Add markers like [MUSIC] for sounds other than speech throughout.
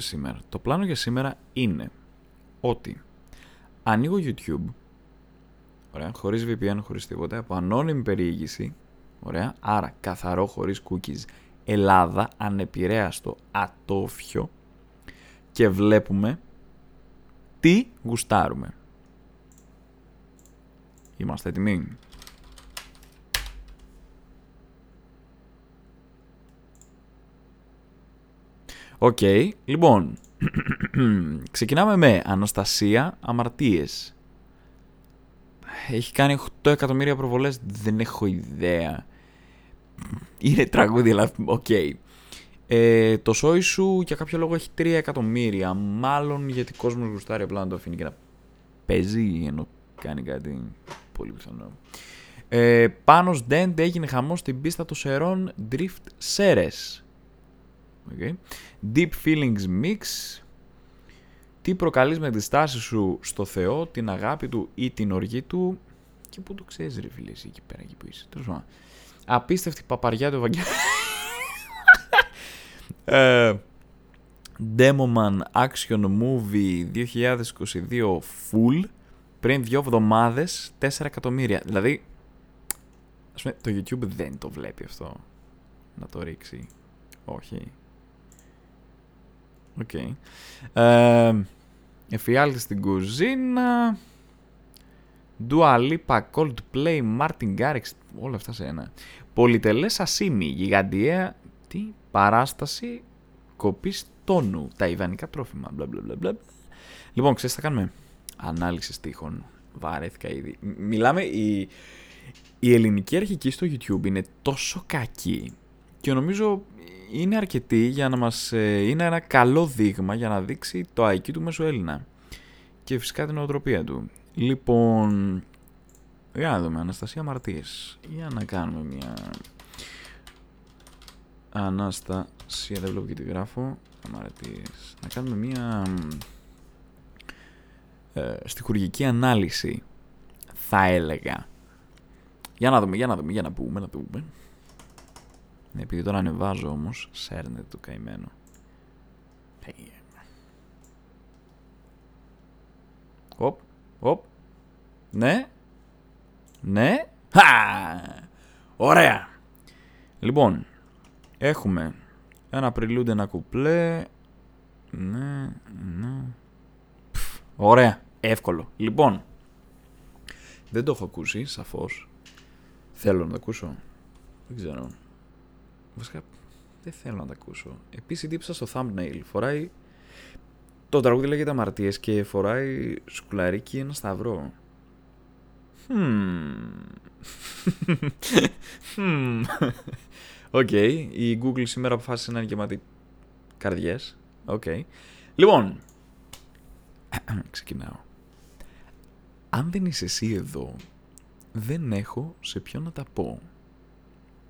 σήμερα. Το πλάνο για σήμερα είναι ότι ανοίγω YouTube, ωραία, χωρίς VPN, χωρίς τίποτα, από ανώνυμη περιήγηση, ωραία, άρα καθαρό, χωρίς cookies, Ελλάδα, ανεπηρέαστο, ατόφιο και βλέπουμε τι γουστάρουμε. Είμαστε έτοιμοι; Οκ, λοιπόν, [CLEARS THROAT] ξεκινάμε με Αναστασία Αμαρτίες. Έχει κάνει 8 εκατομμύρια προβολές, δεν έχω ιδέα. Είναι τραγούδι, αλλά οκ. Ε, το σόι σου για κάποιο λόγο έχει 3 εκατομμύρια. Μάλλον γιατί ο κόσμος γουστάρει απλά να το αφήνει και να παίζει ενώ κάνει κάτι πολύ πιθανό. Ε, Πάνος Dent έγινε χαμός στην πίστα του Σερών Drift Seres. Okay. Deep Feelings Mix. Τι προκαλείς με τη στάση σου στο Θεό, την αγάπη του ή την οργή του; Και πού το ξέρεις ρε φίλε εσύ εκεί πέρα εκεί που είσαι. Τέλος Απίστευτη παπαριά του Ευαγγέλου. ε, Demoman Action Movie 2022 Full πριν δύο εβδομάδες 4 εκατομμύρια. Δηλαδή, ας πούμε, το YouTube δεν το βλέπει αυτό. Να το ρίξει. Όχι. OK. Okay. Ε, εφιάλτη στην κουζίνα. Dua Lipa, Coldplay, Martin Garrix, όλα αυτά σε ένα. Πολυτελές ασήμι, γιγαντιαία, τι, παράσταση κοπής τόνου, τα ιδανικά τρόφιμα, μπλα μπλα μπλα. Λοιπόν, ξέρεις τι θα κάνουμε; Ανάλυση στίχων. Βαρέθηκα ήδη. Μιλάμε, η, η ελληνική αρχική στο YouTube είναι τόσο κακή και νομίζω είναι αρκετή για να μας ε, είναι ένα καλό δείγμα για να δείξει το IQ του μέσου Έλληνα και φυσικά την οτροπία του. Λοιπόν, για να δούμε, Αναστασία Μαρτίες. Για να κάνουμε μια... Αναστασία, δεν βλέπω και τη γράφω. Μαρτίες. Να κάνουμε μια ε, στοιχουργική ανάλυση, θα έλεγα. Για να δούμε, για να δούμε, για να πούμε, να δούμε. Ναι, επειδή τώρα ανεβάζω όμως, σέρνεται το καημένο. Οπ, οπ. Ναι. Ναι. Χα! Ωραία. Λοιπόν, έχουμε ένα πριλούντε, ένα κουπλέ. Ναι, ναι. ωραία. Εύκολο. Λοιπόν, δεν το έχω ακούσει, σαφώς. Θέλω να το ακούσω. Δεν ξέρω. Βασικά δεν θέλω να τα ακούσω. Επίσης τύψα στο thumbnail. Φοράει. Το τραγούδι λέγεται Αμαρτίες και φοράει σκουλαρίκι ένα σταυρό. [LAUGHS] OK. Okay. Η Google σήμερα αποφάσισε να είναι γεμάτη καρδιές. OK. Okay. Λοιπόν. [CLEARS THROAT] Ξεκινάω. Αν δεν είσαι εσύ εδώ, δεν έχω σε ποιον να τα πω.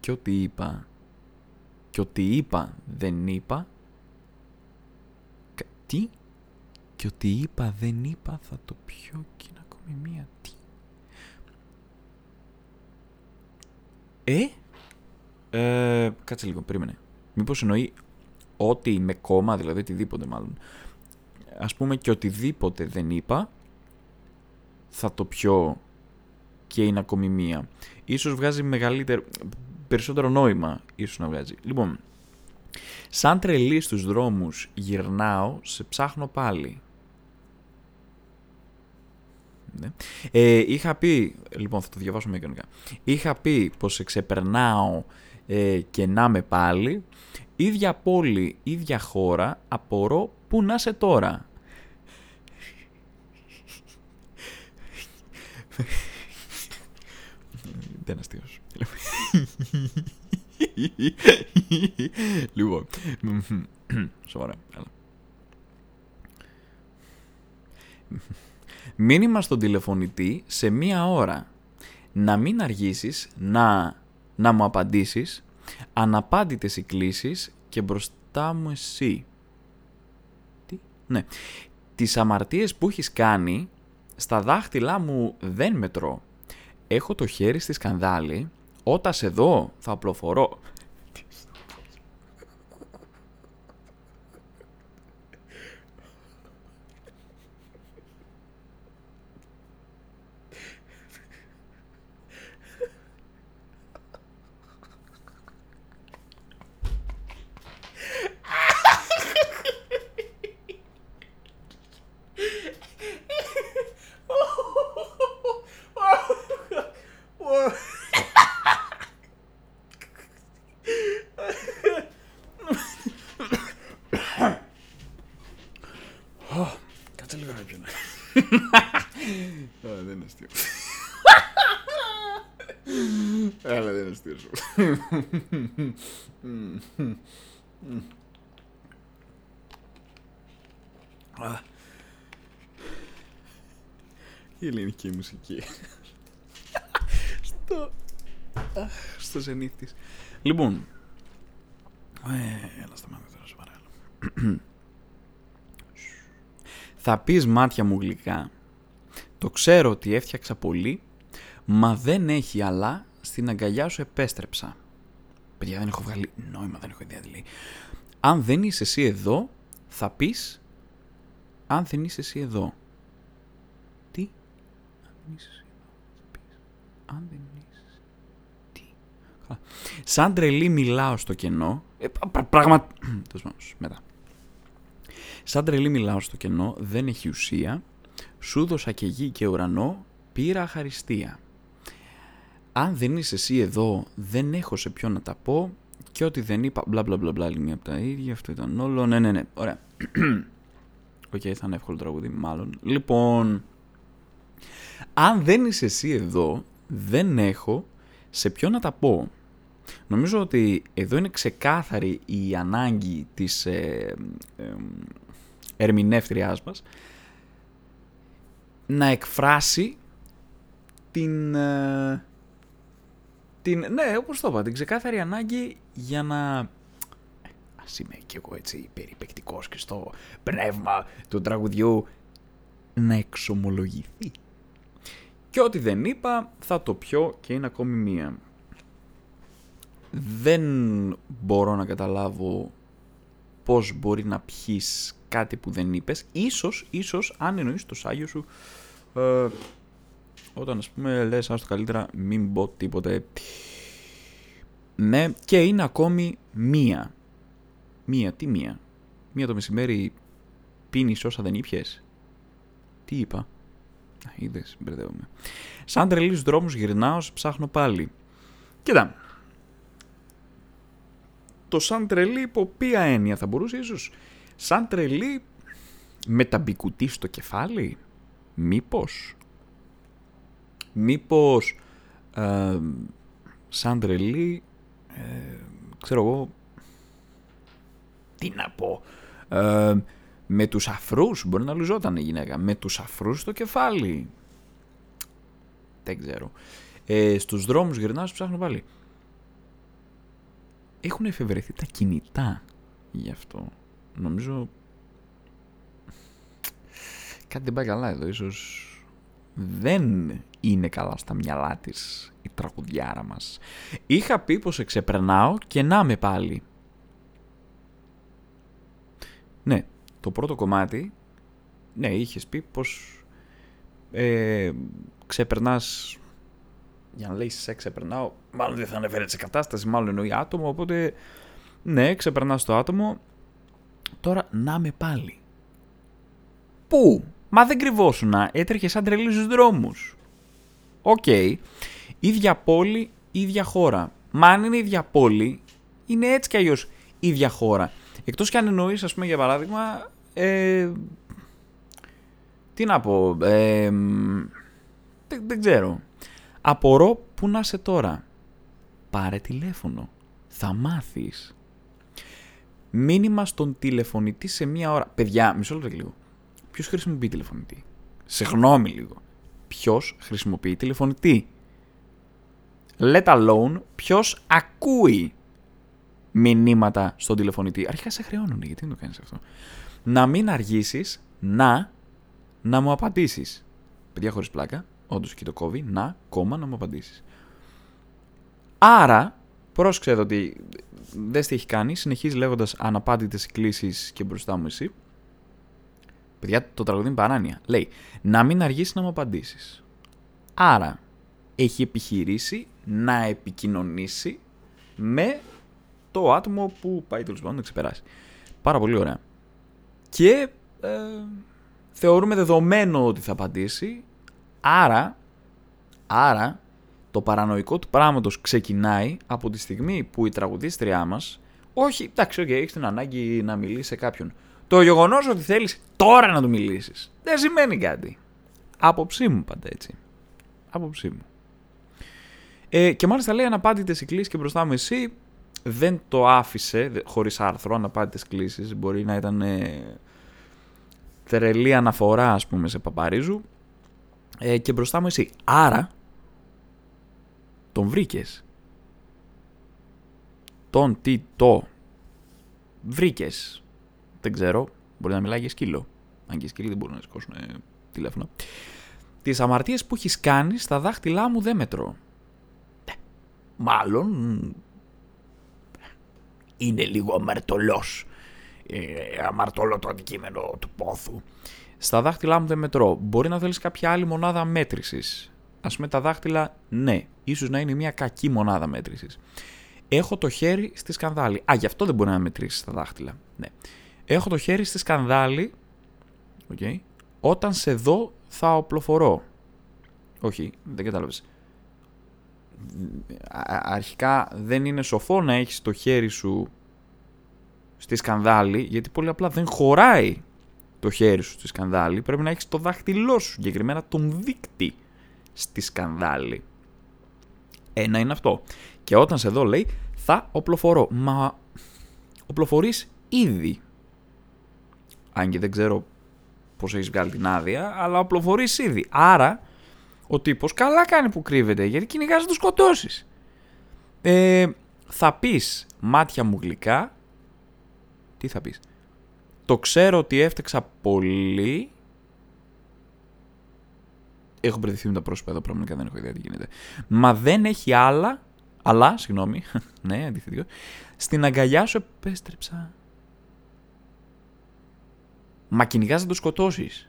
Και ό,τι είπα και ότι είπα δεν είπα τι; Και ότι είπα δεν είπα θα το πιω και είναι ακόμη μία τι; Ε; Ε, κάτσε λίγο, περίμενε. Μήπως εννοεί ότι με κόμμα, δηλαδή οτιδήποτε μάλλον. Ας πούμε και οτιδήποτε δεν είπα, θα το πιω και είναι ακόμη μία. Ίσως βγάζει μεγαλύτερο, περισσότερο νόημα ίσως να βγάζει. Λοιπόν, σαν τρελή στους δρόμους γυρνάω, σε ψάχνω πάλι. Ναι. Ε, είχα πει, λοιπόν θα το διαβάσω με εικονικά. Είχα πει πως σε ξεπερνάω ε, και να με πάλι. Ίδια πόλη, ίδια χώρα, απορώ που να σε τώρα. Δεν αστείος. [LAUGHS] λοιπόν. Σοβαρά. [CLEARS THROAT] Μήνυμα στον τηλεφωνητή σε μία ώρα. Να μην αργήσεις να, να μου απαντήσεις. Αναπάντητες οι κλήσεις και μπροστά μου εσύ. Τι; Ναι. Τις αμαρτίες που έχεις κάνει στα δάχτυλά μου δεν μετρώ. Έχω το χέρι στη σκανδάλη όταν σε δω θα απλοφορώ. Κάτσε λίγο να πιω. Δεν είναι αστείο. [LAUGHS] Αλλά δεν είναι αστείο. Η ελληνική μουσική. Στο... Στο ζενήθ της. Λοιπόν. Ε, έλα στα μάτια τώρα, σου παρακαλώ. Θα πεις μάτια μου γλυκά. Το ξέρω ότι έφτιαξα πολύ, μα δεν έχει αλλά στην αγκαλιά σου επέστρεψα. Παιδιά δεν έχω βγάλει νόημα, δεν έχω ιδέα δηλαδή. Αν δεν είσαι εσύ εδώ, θα πεις αν δεν είσαι εσύ εδώ. Τι; Αν δεν είσαι εσύ εδώ, θα πεις. Αν δεν είσαι εσύ. Τι; Σαν τρελή μιλάω στο κενό. Ε, πράγμα... [CLEARS THROAT] μετά. Σαν τρελή μιλάω στο κενό, δεν έχει ουσία. Σου δώσα και γη και ουρανό, πήρα αχαριστία. Αν δεν είσαι εσύ εδώ, δεν έχω σε ποιον να τα πω και ό,τι δεν είπα, μπλα μπλα μπλα μπλα, άλλη μία από τα ίδια, αυτό ήταν όλο, ναι ναι ναι, ωραία. [CLEARS THROAT] OK, okay, θα είναι εύκολο τραγούδι, μάλλον. Λοιπόν, αν δεν είσαι εσύ εδώ, δεν έχω σε ποιον να τα πω. Νομίζω ότι εδώ είναι ξεκάθαρη η ανάγκη της ε, ε, ερμηνεύτριάς μας να εκφράσει την, ε, την ναι, όπως το είπα, την ξεκάθαρη ανάγκη για να ας είμαι κι εγώ έτσι περιπεκτικός και στο πνεύμα του τραγουδιού να εξομολογηθεί. Και ό,τι δεν είπα θα το πιω και είναι ακόμη μία. Δεν μπορώ να καταλάβω πώς μπορεί να πιείς κάτι που δεν είπες. Ίσως, ίσως, αν εννοείς το σάγιο σου, ε, όταν ας πούμε λες άστο καλύτερα μην πω τίποτε. Ναι, και είναι ακόμη μία. Μία, τι μία; Μία το μεσημέρι πίνεις όσα δεν ήπιες. Τι είπα; Είδες, μπερδεύομαι. Σαν τρελής δρόμους γυρνάω, ψάχνω πάλι. Κοίτα, το σαν τρελή υπό ποια έννοια θα μπορούσε ίσως; Σαν τρελή με τα μπικουτί στο κεφάλι μήπως; Μήπως ε, σαν τρελή ε, ξέρω εγώ τι να πω ε, με τους αφρούς μπορεί να λουζόταν η γυναίκα με τους αφρούς στο κεφάλι. Δεν ξέρω. Ε, στους δρόμους γυρνάω ψάχνω πάλι έχουν εφευρεθεί τα κινητά γι' αυτό. Νομίζω κάτι δεν πάει καλά εδώ. Ίσως δεν είναι καλά στα μυαλά της η τραγουδιάρα μας. Είχα πει πως εξεπερνάω και να με πάλι. Ναι, το πρώτο κομμάτι, ναι, είχες πει πως ε, ξεπερνάς για να λέει σε ξεπερνάω, μάλλον δεν θα αναφέρεται σε κατάσταση, μάλλον εννοεί άτομο, οπότε ναι, ξεπερνάς το άτομο. Τώρα να με πάλι. Πού; Μα δεν κρυβόσουν, έτρεχε σαν τρελή στους δρόμους. OK. Okay. Ίδια πόλη, ίδια χώρα. Μα αν είναι ίδια πόλη, είναι έτσι κι αλλιώς ίδια χώρα. Εκτός κι αν εννοείς, ας πούμε, για παράδειγμα, ε, τι να πω, ε, δεν, δεν ξέρω. Απορώ που να είσαι τώρα. Πάρε τηλέφωνο. Θα μάθεις. Μήνυμα στον τηλεφωνητή σε μία ώρα. Παιδιά, μισό λεπτό λίγο. Ποιος χρησιμοποιεί τηλεφωνητή; Σε γνώμη λίγο. Ποιος χρησιμοποιεί τηλεφωνητή; Let alone ποιος ακούει μηνύματα στον τηλεφωνητή. Αρχικά σε χρεώνουν, γιατί δεν το κάνεις αυτό. Να μην αργήσεις να, να μου απαντήσεις. Παιδιά, χωρίς πλάκα όντως και το κόβει, να, κόμμα, να μου απαντήσεις. Άρα, πρόσεξε εδώ ότι δεν τι έχει κάνει, συνεχίζει λέγοντας αναπάντητες κλήσεις και μπροστά μου εσύ. Παιδιά, το τραγουδί είναι παράνοια. Λέει, να μην αργήσει να μου απαντήσεις. Άρα, έχει επιχειρήσει να επικοινωνήσει με το άτομο που πάει τέλος πάντων να ξεπεράσει. Πάρα πολύ ωραία. Και ε, θεωρούμε δεδομένο ότι θα απαντήσει Άρα, άρα το παρανοϊκό του πράγματος ξεκινάει από τη στιγμή που η τραγουδίστριά μας, όχι, εντάξει, okay, έχεις την ανάγκη να μιλήσεις σε κάποιον. Το γεγονός ότι θέλεις τώρα να του μιλήσεις δεν σημαίνει κάτι. Άποψή μου πάντα έτσι. Άποψή μου. Ε, και μάλιστα λέει αναπάντητες οι κλήσεις και μπροστά μου εσύ. Δεν το άφησε χωρίς άρθρο αναπάντητες κλήσεις. Μπορεί να ήταν ε, τρελή αναφορά, ας πούμε, σε Παπαρίζου. Ε, και μπροστά μου εσύ. Άρα τον βρήκες. Τον τι το βρήκες. Δεν ξέρω. Μπορεί να μιλάει για σκύλο. Αν και οι σκύλοι δεν μπορούν να σηκώσουν ε, τηλέφωνο. Τις αμαρτίες που έχεις κάνει στα δάχτυλά μου δεν μετρώ. Ε, μάλλον είναι λίγο αμαρτωλός. Ε, αμαρτωλό το αντικείμενο του πόθου. Στα δάχτυλά μου δεν μετρώ. Μπορεί να θέλεις κάποια άλλη μονάδα μέτρησης. Α πούμε τα δάχτυλα, ναι. ίσως να είναι μια κακή μονάδα μέτρησης. Έχω το χέρι στη σκανδάλη. Α, γι' αυτό δεν μπορεί να μετρήσεις τα δάχτυλα. Ναι. Έχω το χέρι στη σκανδάλη. Okay. Όταν σε δω θα οπλοφορώ. Όχι, δεν κατάλαβες. Αρχικά δεν είναι σοφό να έχεις το χέρι σου στη σκανδάλη, γιατί πολύ απλά δεν χωράει το χέρι σου στη σκανδάλη. Πρέπει να έχεις το δάχτυλό σου, συγκεκριμένα τον δείκτη στη σκανδάλη. Ένα είναι αυτό. Και όταν σε δω λέει θα οπλοφορώ. Μα οπλοφορείς ήδη. Αν και δεν ξέρω πώς έχεις βγάλει την άδεια, αλλά οπλοφορείς ήδη. Άρα ο τύπος καλά κάνει που κρύβεται, γιατί κυνηγάς να το σκοτώσεις. Ε, θα πεις μάτια μου γλυκά. Τι θα πεις; Το ξέρω ότι έφτεξα πολύ. Έχω μπερδευτεί με τα πρόσωπα εδώ, πραγματικά δεν έχω ιδέα τι γίνεται. Μα δεν έχει άλλα. Αλλά, συγγνώμη, [LAUGHS] ναι, αντιθετικό. Στην αγκαλιά σου επέστρεψα. Μα κυνηγάς να το σκοτώσεις.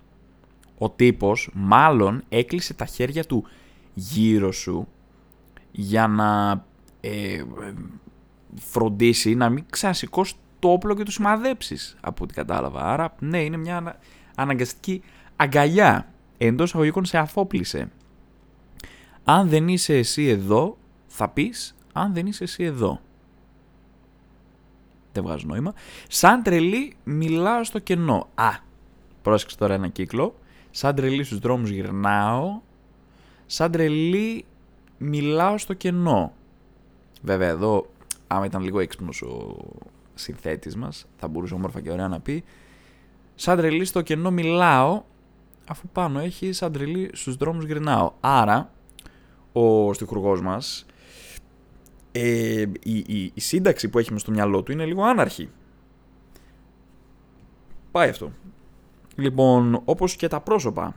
Ο τύπος μάλλον έκλεισε τα χέρια του γύρω σου για να ε, φροντίσει να μην ξασηκώσει το όπλο και τους σημαδέψει, από ό,τι κατάλαβα. Άρα, ναι, είναι μια αναγκαστική αγκαλιά. Εντός αγωγικών σε αφόπλησε. Αν δεν είσαι εσύ εδώ, θα πεις, αν δεν είσαι εσύ εδώ. Δεν βγάζει νόημα. Σαν τρελή μιλάω στο κενό. Α, πρόσεξε τώρα ένα κύκλο. Σαν τρελή στους δρόμους γυρνάω. Σαν τρελή μιλάω στο κενό. Βέβαια εδώ, άμα ήταν λίγο έξυπνος ο συνθέτης μας, θα μπορούσε όμορφα και ωραία να πει σαν τρελή στο κενό μιλάω, αφού πάνω έχει σαν τρελή στους δρόμους γυρνάω. Άρα, ο στιχουργός μας, ε, η, η, η σύνταξη που έχει μες στο μυαλό του είναι λίγο άναρχη. Πάει αυτό. Λοιπόν, όπως και τα πρόσωπα.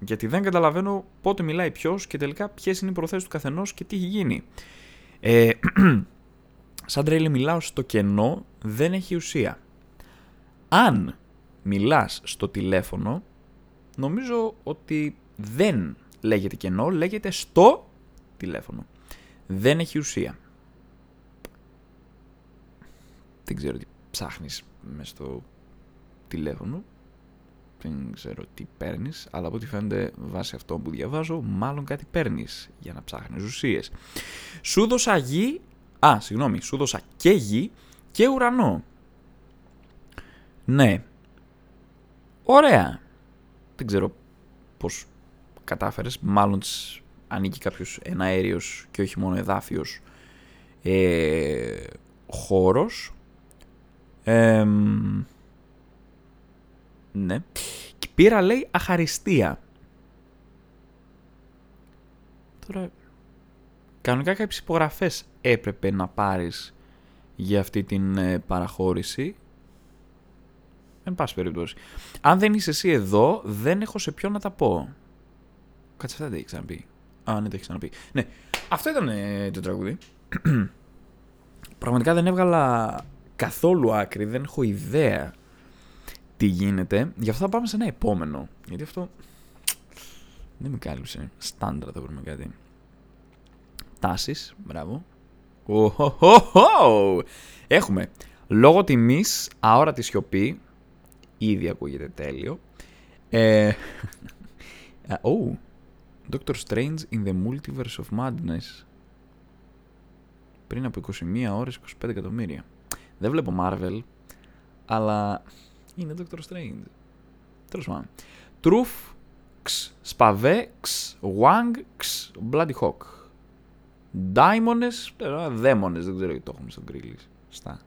Γιατί δεν καταλαβαίνω πότε μιλάει ποιος και τελικά ποιες είναι οι προθέσεις του καθενός και τι έχει γίνει. Ε, [CLEARS THROAT] σαν τρέλη μιλάω στο κενό, δεν έχει ουσία. Αν μιλάς στο τηλέφωνο, νομίζω ότι δεν λέγεται κενό, λέγεται στο τηλέφωνο. Δεν έχει ουσία. Δεν ξέρω τι ψάχνεις μες στο τηλέφωνο. Δεν ξέρω τι παίρνεις, αλλά από ό,τι φαίνεται βάσει αυτό που διαβάζω, μάλλον κάτι παίρνεις για να ψάχνεις ουσίες. Σου δώσα γη, α, συγγνώμη, σου δώσα και γη και ουρανό. Ναι. Ωραία. Δεν ξέρω πώς κατάφερες, μάλλον ανήκει κάποιος εναέριος και όχι μόνο εδάφιος ε, χώρος ναι. Και πήρα λέει αχαριστία. Τώρα, κανονικά κάποιες υπογραφές έπρεπε να πάρεις για αυτή την ε, παραχώρηση. Εν πάση περιπτώσει. Αν δεν είσαι εσύ εδώ, δεν έχω σε ποιον να τα πω. Κάτσε αυτά δεν έχεις ξαναπεί. Α, ναι, το έχεις ξαναπεί. Ναι, αυτό ήταν ε, το τραγούδι. [CLEARS THROAT] Πραγματικά δεν έβγαλα καθόλου άκρη, δεν έχω ιδέα τι γίνεται. Γι' αυτό θα πάμε σε ένα επόμενο. Γιατί αυτό [TSK] δεν με κάλυψε. Στάντρα θα βρούμε κάτι. Τάσεις, μπράβο. Έχουμε λόγω τιμής αόρατη σιωπή. Ήδη ακούγεται τέλειο. Ε, oh, Doctor Strange in the Multiverse of Madness. Πριν από 21 ώρες 25 εκατομμύρια. Δεν βλέπω Marvel, αλλά Είναι Doctor Strange. Τέλος πάντων. Truth, Ξ, Σπαβέ, Ξ, Wang, Ξ, Bloody Hawk. Daimones, δαίμονες, δεν ξέρω γιατί το έχουμε στον Grillix. Στα.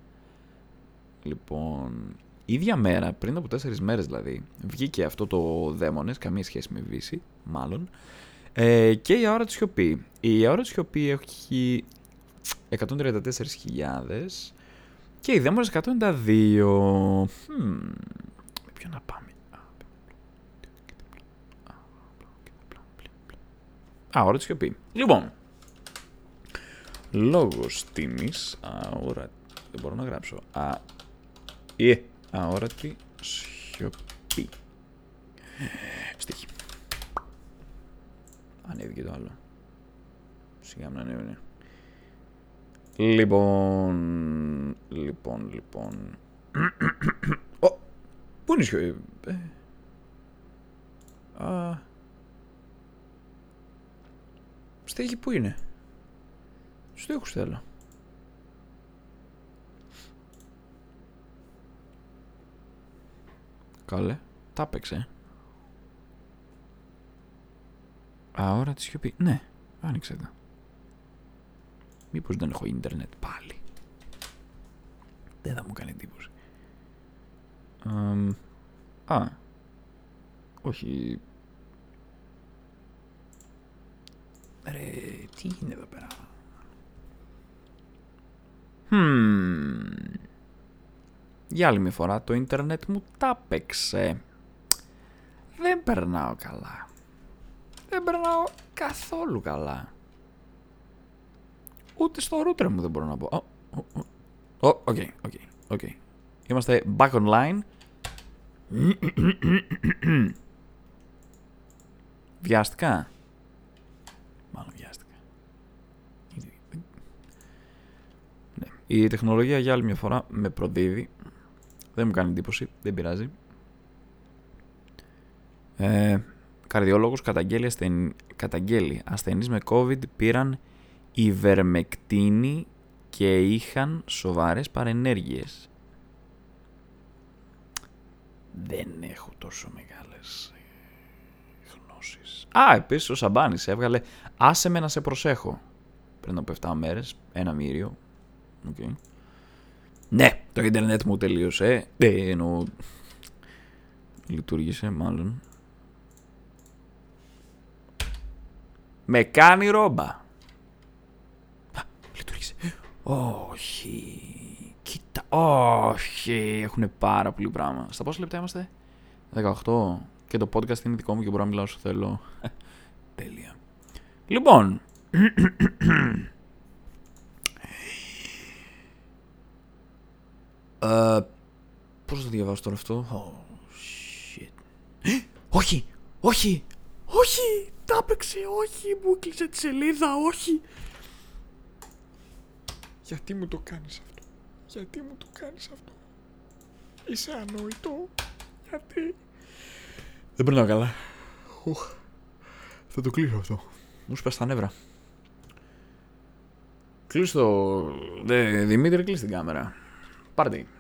Λοιπόν, ίδια μέρα, πριν από τέσσερις μέρες δηλαδή, βγήκε αυτό το δαίμονες, καμία σχέση με Βύση, μάλλον, ε, και η ώρα της σιωπή. Η ώρα της σιωπή έχει 134.000 και οι δαίμονες 192. Hmm. Με ποιο να πάμε. Α, ώρα της σιωπή. Λοιπόν, λόγος τιμής, αόρατη, δεν μπορώ να γράψω, α, ε, αόρατη σιωπή. Στοίχη. Ανέβηκε το άλλο. Σιγά να ανέβαινε. Λοιπόν, λοιπόν, λοιπόν. [CLEARS THROAT] Ω, πού είναι η σιωπή; Ε, α, στέγη πού είναι; Στέχους θέλω. Καλέ, τα έπαιξε. Αόρατη σιωπή. Ναι, άνοιξε τα. Μήπως δεν έχω ίντερνετ πάλι. Δεν θα μου κάνει εντύπωση. α, όχι. Ρε, τι είναι εδώ πέρα; Hmm. Για άλλη μια φορά το ίντερνετ μου τα παίξε. Δεν περνάω καλά. Δεν περνάω καθόλου καλά. Ούτε στο router μου δεν μπορώ να πω. Ω, OK, OK, OK. Είμαστε back online. Βιάστηκα. Μάλλον βιάστηκα. Ναι. Η τεχνολογία για άλλη μια φορά με προδίδει. Δεν μου κάνει εντύπωση, δεν πειράζει. Ε, καρδιολόγος καταγγέλλει, ασθεν... καταγγέλλει ασθενείς με COVID πήραν ιβερμεκτίνη και είχαν σοβαρές παρενέργειες. Δεν έχω τόσο μεγάλες ε, γνώσεις. Α, επίσης ο Σαμπάνης έβγαλε «Άσε με να σε προσέχω» πριν από 7 μέρες, ένα μύριο. Okay. Ναι, το ίντερνετ μου τελείωσε. Ε, εννοώ... Λειτουργήσε μάλλον. Με κάνει ρόμπα. Όχι. Κοίτα. Όχι. Έχουν πάρα πολύ πράγμα. Στα πόσα λεπτά είμαστε, 18. Και το podcast είναι δικό μου και μπορώ να μιλάω όσο θέλω. Τέλεια. Λοιπόν. Uh, πώς θα το διαβάσω τώρα αυτό; Oh, shit. όχι! Όχι! Όχι! Τα έπαιξε! Όχι! Μου έκλεισε τη σελίδα! Όχι! Γιατί μου το κάνεις αυτό; Γιατί μου το κάνεις αυτό; Είσαι ανόητο. Γιατί; Δεν περνάω καλά. Ουχ. Θα το κλείσω αυτό. Μου σπες τα νεύρα. Κλείσω το... Δε, Δημήτρη, κλείσει την κάμερα. para dentro.